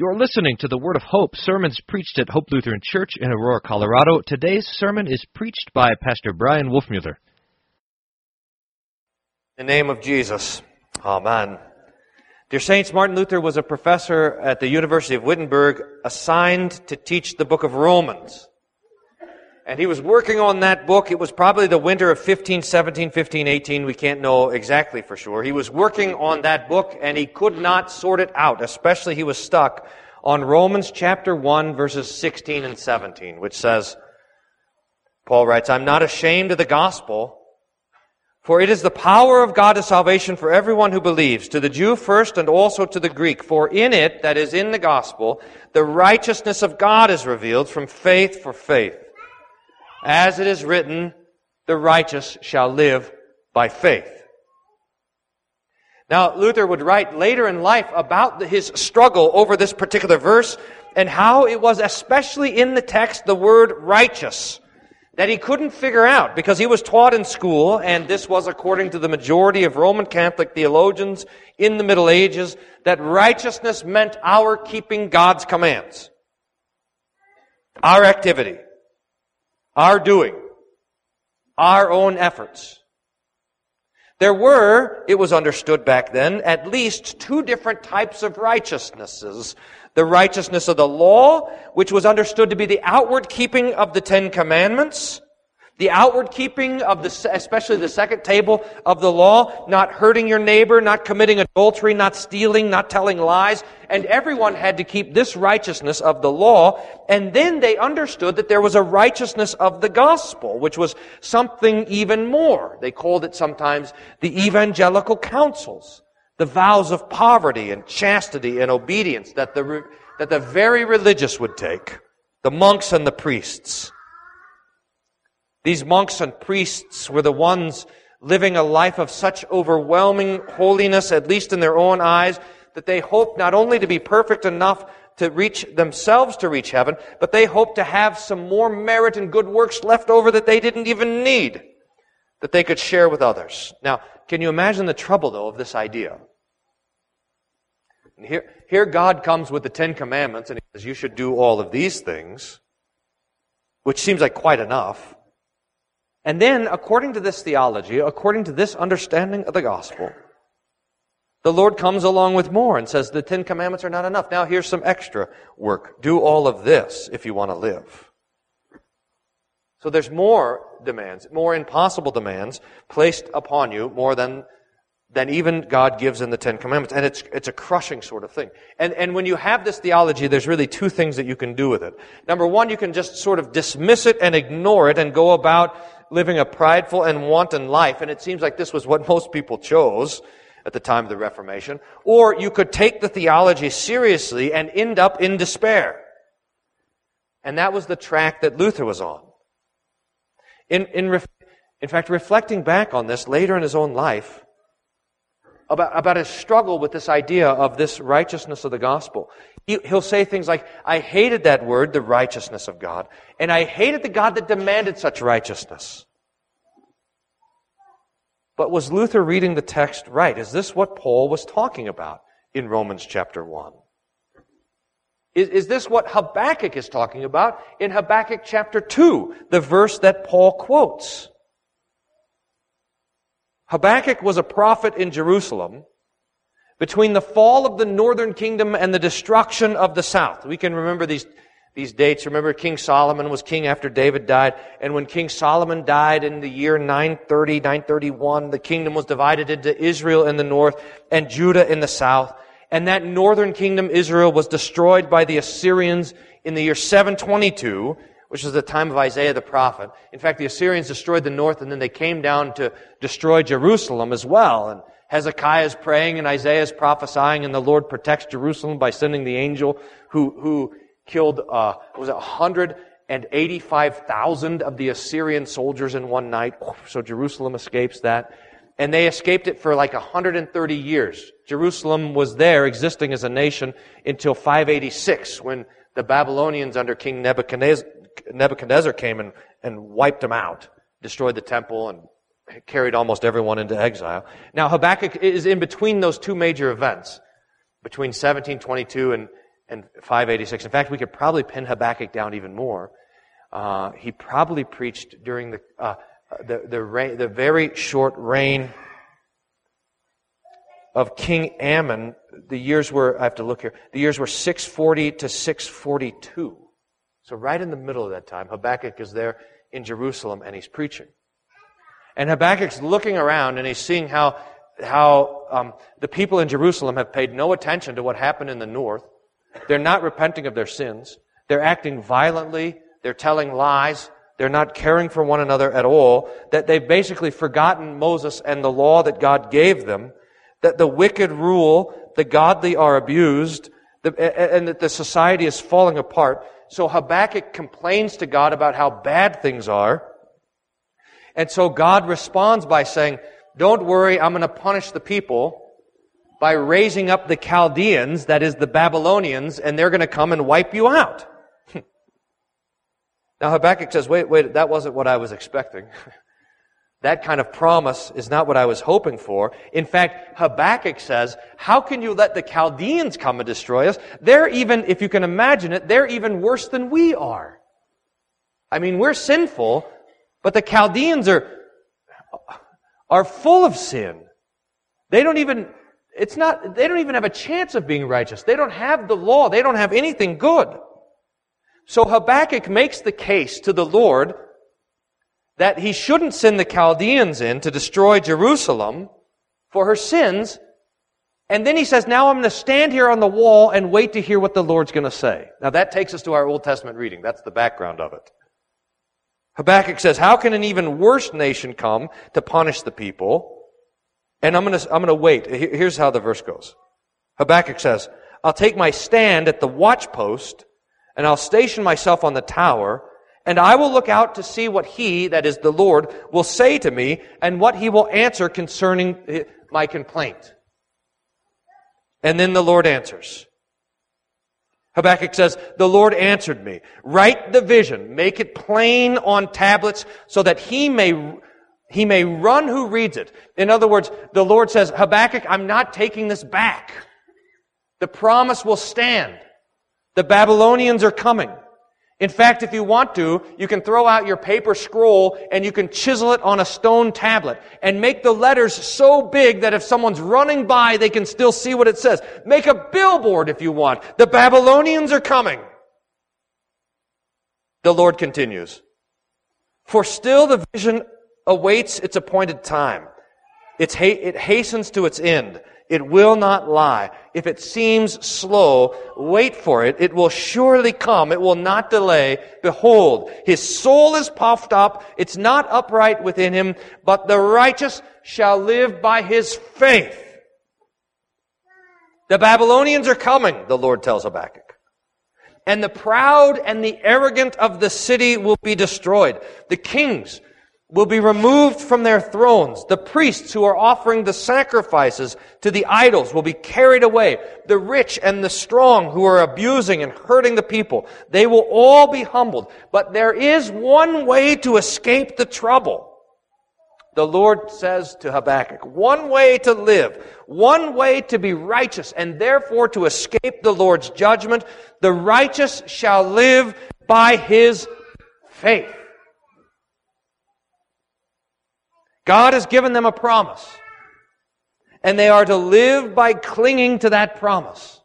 You're listening to the Word of Hope, sermons preached at Hope Lutheran Church in Aurora, Colorado. Today's sermon is preached by Pastor Bryan Wolfmueller. In the name of Jesus, Amen. Dear Saints, Martin Luther was a professor at the University of Wittenberg assigned to teach the book of Romans. And he was working on that book. It was probably the winter of 1517, 1518. We can't know exactly for sure. He was working on that book and he could not sort it out. Especially he was stuck on Romans chapter 1 verses 16 and 17, which says, Paul writes, I'm not ashamed of the gospel, for it is the power of God to salvation for everyone who believes, to the Jew first and also to the Greek. For in it, that is in the gospel, the righteousness of God is revealed from faith for faith. As it is written, the righteous shall live by faith. Now, Luther would write later in life about his struggle over this particular verse and how it was especially in the text the word righteous that he couldn't figure out because he was taught in school, and this was according to the majority of Roman Catholic theologians in the Middle Ages, that righteousness meant our keeping God's commands. Our activity our doing, our own efforts. There were, it was understood back then, at least two different types of righteousnesses. The righteousness of the law, which was understood to be the outward keeping of the Ten Commandments, the outward keeping of the, especially the second table of the law, not hurting your neighbor, not committing adultery, not stealing, not telling lies. And everyone had to keep this righteousness of the law. And then they understood that there was a righteousness of the gospel, which was something even more. They called it sometimes the evangelical counsels, the vows of poverty and chastity and obedience that the, that the very religious would take, the monks and the priests. These monks and priests were the ones living a life of such overwhelming holiness, at least in their own eyes, that they hoped not only to be perfect enough to reach themselves to reach heaven, but they hoped to have some more merit and good works left over that they didn't even need, that they could share with others. Now, can you imagine the trouble, though, of this idea? And here, here God comes with the Ten Commandments and he says, you should do all of these things, which seems like quite enough. And then, according to this theology, according to this understanding of the gospel, the Lord comes along with more and says the Ten Commandments are not enough. Now here's some extra work. Do all of this if you want to live. So there's more demands, more impossible demands placed upon you, more than than even God gives in the Ten Commandments. And it's, it's a crushing sort of thing. And, and when you have this theology, there's really two things that you can do with it. Number one, you can just sort of dismiss it and ignore it and go about living a prideful and wanton life. And it seems like this was what most people chose at the time of the Reformation. Or you could take the theology seriously and end up in despair. And that was the track that Luther was on. In, in, in fact, reflecting back on this later in his own life, about, about his struggle with this idea of this righteousness of the gospel. He, he'll say things like, I hated that word, the righteousness of God, and I hated the God that demanded such righteousness. But was Luther reading the text right? Is this what Paul was talking about in Romans chapter 1? Is, is this what Habakkuk is talking about in Habakkuk chapter 2, the verse that Paul quotes? Habakkuk was a prophet in Jerusalem between the fall of the northern kingdom and the destruction of the south. We can remember these, these dates. Remember King Solomon was king after David died. And when King Solomon died in the year 930, 931, the kingdom was divided into Israel in the north and Judah in the south. And that northern kingdom, Israel, was destroyed by the Assyrians in the year 722 which is the time of Isaiah the prophet. In fact, the Assyrians destroyed the north and then they came down to destroy Jerusalem as well. And Hezekiah is praying and Isaiah is prophesying and the Lord protects Jerusalem by sending the angel who, who killed, uh, was it 185,000 of the Assyrian soldiers in one night. So Jerusalem escapes that. And they escaped it for like 130 years. Jerusalem was there existing as a nation until 586 when the Babylonians under King Nebuchadnezzar, Nebuchadnezzar came and, and wiped them out, destroyed the temple, and carried almost everyone into exile. Now, Habakkuk is in between those two major events, between 1722 and, and 586. In fact, we could probably pin Habakkuk down even more. Uh, he probably preached during the, uh, the, the, the very short reign of King Amon, The years were, I have to look here, the years were 640 to 642. So right in the middle of that time, Habakkuk is there in Jerusalem and he's preaching. And Habakkuk's looking around and he's seeing how, how um, the people in Jerusalem have paid no attention to what happened in the north. They're not repenting of their sins. They're acting violently. They're telling lies. They're not caring for one another at all. That they've basically forgotten Moses and the law that God gave them. That the wicked rule, the godly are abused, and that the society is falling apart. So Habakkuk complains to God about how bad things are. And so God responds by saying, don't worry, I'm going to punish the people by raising up the Chaldeans, that is the Babylonians, and they're going to come and wipe you out. now Habakkuk says, wait, wait, that wasn't what I was expecting. that kind of promise is not what I was hoping for. In fact, Habakkuk says, how can you let the Chaldeans come and destroy us? They're even, if you can imagine it, they're even worse than we are. I mean, we're sinful, but the Chaldeans are, are full of sin. They don't even, it's not, they don't even have a chance of being righteous. They don't have the law. They don't have anything good. So Habakkuk makes the case to the Lord that he shouldn't send the Chaldeans in to destroy Jerusalem for her sins. And then he says, now I'm going to stand here on the wall and wait to hear what the Lord's going to say. Now that takes us to our Old Testament reading. That's the background of it. Habakkuk says, how can an even worse nation come to punish the people? And I'm gonna, I'm gonna wait. Here's how the verse goes. Habakkuk says, I'll take my stand at the watchpost and I'll station myself on the tower and I will look out to see what he, that is the Lord, will say to me and what he will answer concerning eh, my complaint. And then the Lord answers. Habakkuk says, the Lord answered me, write the vision, make it plain on tablets so that he may he may run who reads it. In other words, the Lord says, Habakkuk, I'm not taking this back. The promise will stand. The Babylonians are coming. In fact, if you want to, you can throw out your paper scroll and you can chisel it on a stone tablet and make the letters so big that if someone's running by, they can still see what it says. Make a billboard if you want. The Babylonians are coming. The Lord continues. For still the vision awaits its appointed time. It's ha- it hastens to its end. It will not lie. If it seems slow, wait for it. It will surely come. It will not delay. Behold, his soul is puffed up. It's not upright within him, but the righteous shall live by his faith. The Babylonians are coming, the Lord tells Habakkuk. And the proud and the arrogant of the city will be destroyed. The kings, will be removed from their thrones. The priests who are offering the sacrifices to the idols will be carried away. The rich and the strong who are abusing and hurting the people, they will all be humbled. But there is one way to escape the trouble. The Lord says to Habakkuk, one way to live, one way to be righteous, and therefore to escape the Lord's judgment. The righteous shall live by his faith. God has given them a promise. And they are to live by clinging to that promise.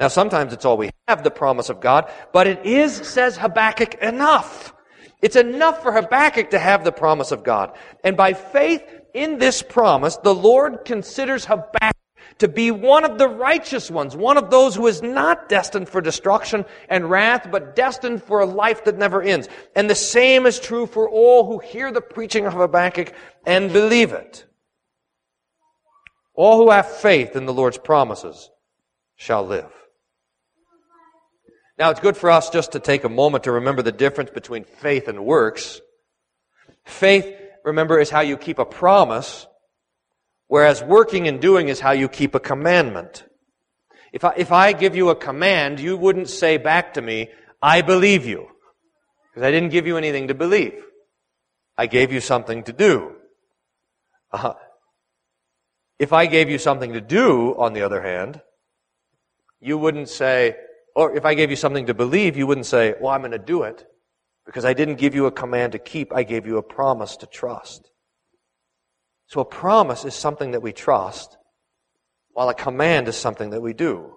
Now, sometimes it's all we have, the promise of God, but it is, says Habakkuk, enough. It's enough for Habakkuk to have the promise of God. And by faith in this promise, the Lord considers Habakkuk to be one of the righteous ones, one of those who is not destined for destruction and wrath, but destined for a life that never ends. And the same is true for all who hear the preaching of Habakkuk and believe it. All who have faith in the Lord's promises shall live. Now, it's good for us just to take a moment to remember the difference between faith and works. Faith, remember, is how you keep a promise Whereas working and doing is how you keep a commandment. If I, if I give you a command, you wouldn't say back to me, I believe you. Because I didn't give you anything to believe. I gave you something to do. Uh, if I gave you something to do, on the other hand, you wouldn't say, or if I gave you something to believe, you wouldn't say, well, I'm going to do it. Because I didn't give you a command to keep, I gave you a promise to trust. So a promise is something that we trust, while a command is something that we do.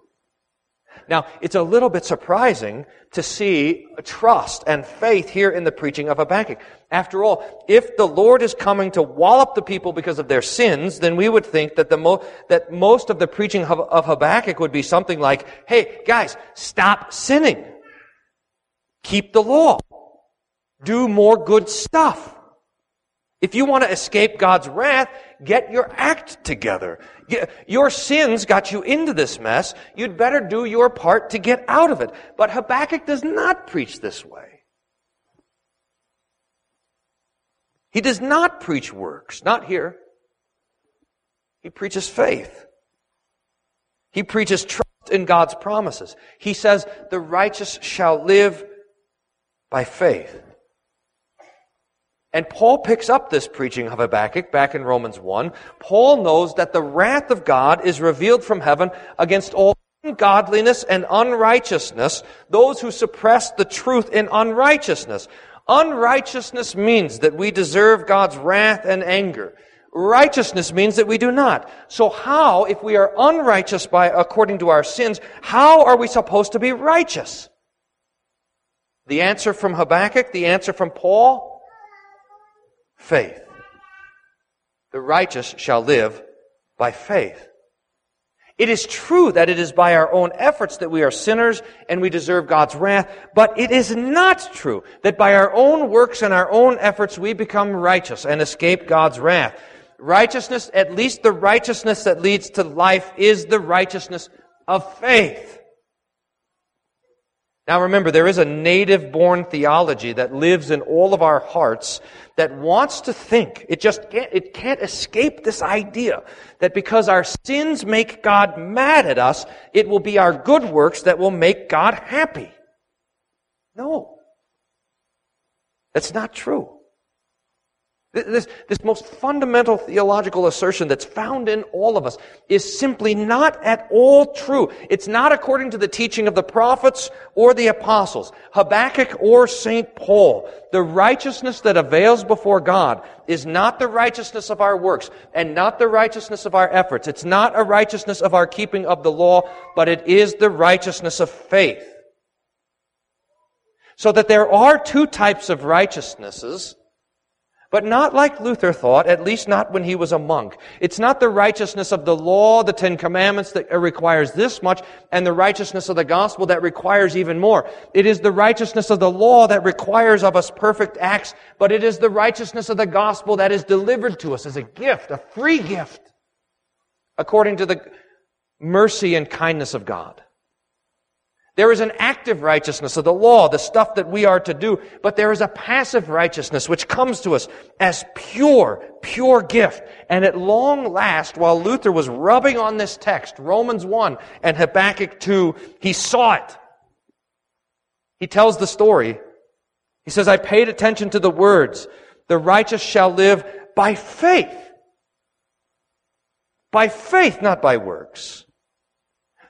Now, it's a little bit surprising to see trust and faith here in the preaching of Habakkuk. After all, if the Lord is coming to wallop the people because of their sins, then we would think that the mo- that most of the preaching of, of Habakkuk would be something like, "Hey, guys, stop sinning. Keep the law. Do more good stuff." If you want to escape God's wrath, get your act together. Your sins got you into this mess. You'd better do your part to get out of it. But Habakkuk does not preach this way. He does not preach works. Not here. He preaches faith. He preaches trust in God's promises. He says, the righteous shall live by faith. And Paul picks up this preaching of Habakkuk back in Romans 1. Paul knows that the wrath of God is revealed from heaven against all ungodliness and unrighteousness, those who suppress the truth in unrighteousness. Unrighteousness means that we deserve God's wrath and anger. Righteousness means that we do not. So how, if we are unrighteous by, according to our sins, how are we supposed to be righteous? The answer from Habakkuk, the answer from Paul, faith. The righteous shall live by faith. It is true that it is by our own efforts that we are sinners and we deserve God's wrath, but it is not true that by our own works and our own efforts we become righteous and escape God's wrath. Righteousness, at least the righteousness that leads to life, is the righteousness of faith. Now remember, there is a native born theology that lives in all of our hearts that wants to think, it just can't, it can't escape this idea that because our sins make God mad at us, it will be our good works that will make God happy. No. That's not true. This, this most fundamental theological assertion that's found in all of us is simply not at all true. It's not according to the teaching of the prophets or the apostles, Habakkuk or St. Paul. The righteousness that avails before God is not the righteousness of our works and not the righteousness of our efforts. It's not a righteousness of our keeping of the law, but it is the righteousness of faith. So that there are two types of righteousnesses but not like Luther thought, at least not when he was a monk. It's not the righteousness of the law, the Ten Commandments that requires this much, and the righteousness of the gospel that requires even more. It is the righteousness of the law that requires of us perfect acts, but it is the righteousness of the gospel that is delivered to us as a gift, a free gift, according to the mercy and kindness of God. There is an active righteousness of the law, the stuff that we are to do, but there is a passive righteousness which comes to us as pure, pure gift. And at long last, while Luther was rubbing on this text, Romans 1 and Habakkuk 2, he saw it. He tells the story. He says, I paid attention to the words, the righteous shall live by faith. By faith, not by works.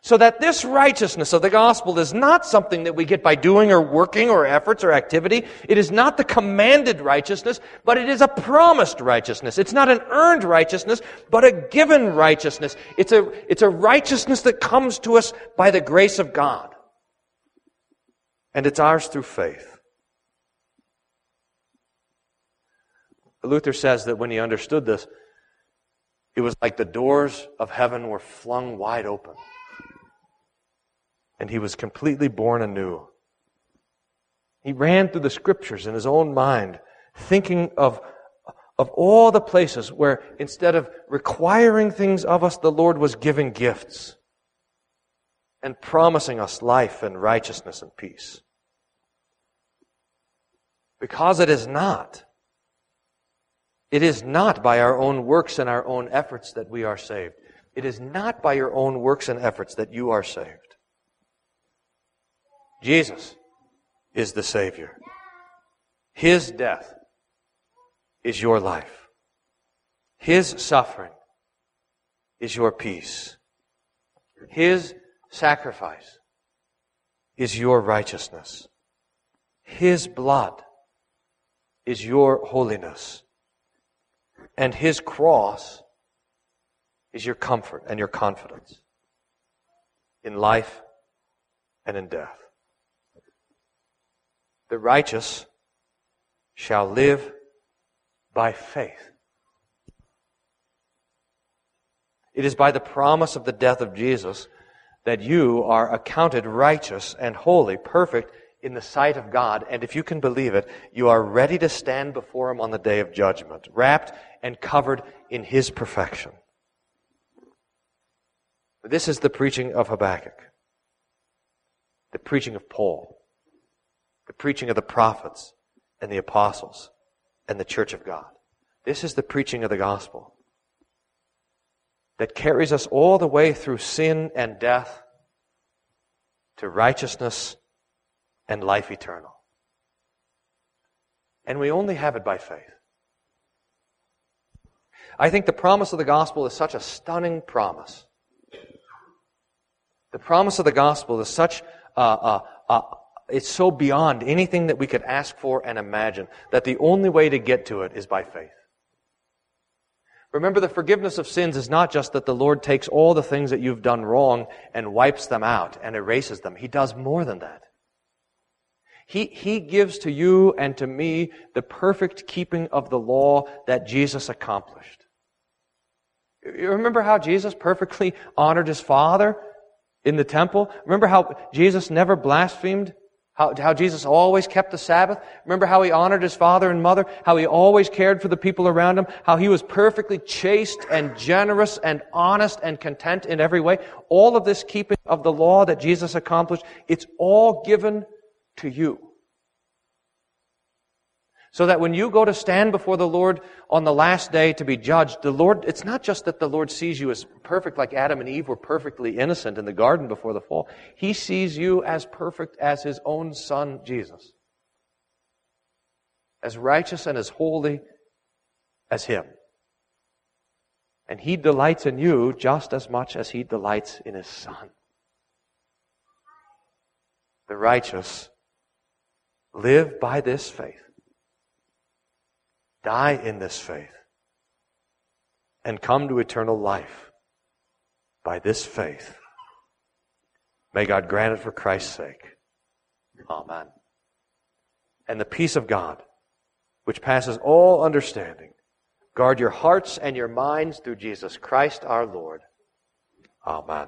So that this righteousness of the gospel is not something that we get by doing or working or efforts or activity. It is not the commanded righteousness, but it is a promised righteousness. It's not an earned righteousness, but a given righteousness. It's a, it's a righteousness that comes to us by the grace of God. And it's ours through faith. Luther says that when he understood this, it was like the doors of heaven were flung wide open and he was completely born anew. He ran through the scriptures in his own mind, thinking of, of all the places where instead of requiring things of us, the Lord was giving gifts and promising us life and righteousness and peace. Because it is not. It is not by our own works and our own efforts that we are saved. It is not by your own works and efforts that you are saved. Jesus is the Savior. His death is your life. His suffering is your peace. His sacrifice is your righteousness. His blood is your holiness. And His cross is your comfort and your confidence in life and in death. The righteous shall live by faith. It is by the promise of the death of Jesus that you are accounted righteous and holy, perfect in the sight of God. And if you can believe it, you are ready to stand before Him on the day of judgment, wrapped and covered in His perfection. This is the preaching of Habakkuk, the preaching of Paul, the preaching of the prophets and the apostles and the church of God. This is the preaching of the gospel that carries us all the way through sin and death to righteousness and life eternal. And we only have it by faith. I think the promise of the gospel is such a stunning promise. The promise of the gospel is such, a, uh, uh, it's so beyond anything that we could ask for and imagine that the only way to get to it is by faith. Remember, the forgiveness of sins is not just that the Lord takes all the things that you've done wrong and wipes them out and erases them. He does more than that. He, he gives to you and to me the perfect keeping of the law that Jesus accomplished. You remember how Jesus perfectly honored his Father in the temple? Remember how Jesus never blasphemed how, how, Jesus always kept the Sabbath. Remember how he honored his father and mother? How he always cared for the people around him? How he was perfectly chaste and generous and honest and content in every way? All of this keeping of the law that Jesus accomplished, it's all given to you. So that when you go to stand before the Lord on the last day to be judged, the Lord, it's not just that the Lord sees you as perfect like Adam and Eve were perfectly innocent in the garden before the fall. He sees you as perfect as His own Son, Jesus. As righteous and as holy as Him. And He delights in you just as much as He delights in His Son. The righteous live by this faith die in this faith, and come to eternal life by this faith. May God grant it for Christ's sake. Amen. And the peace of God, which passes all understanding, guard your hearts and your minds through Jesus Christ our Lord. Amen.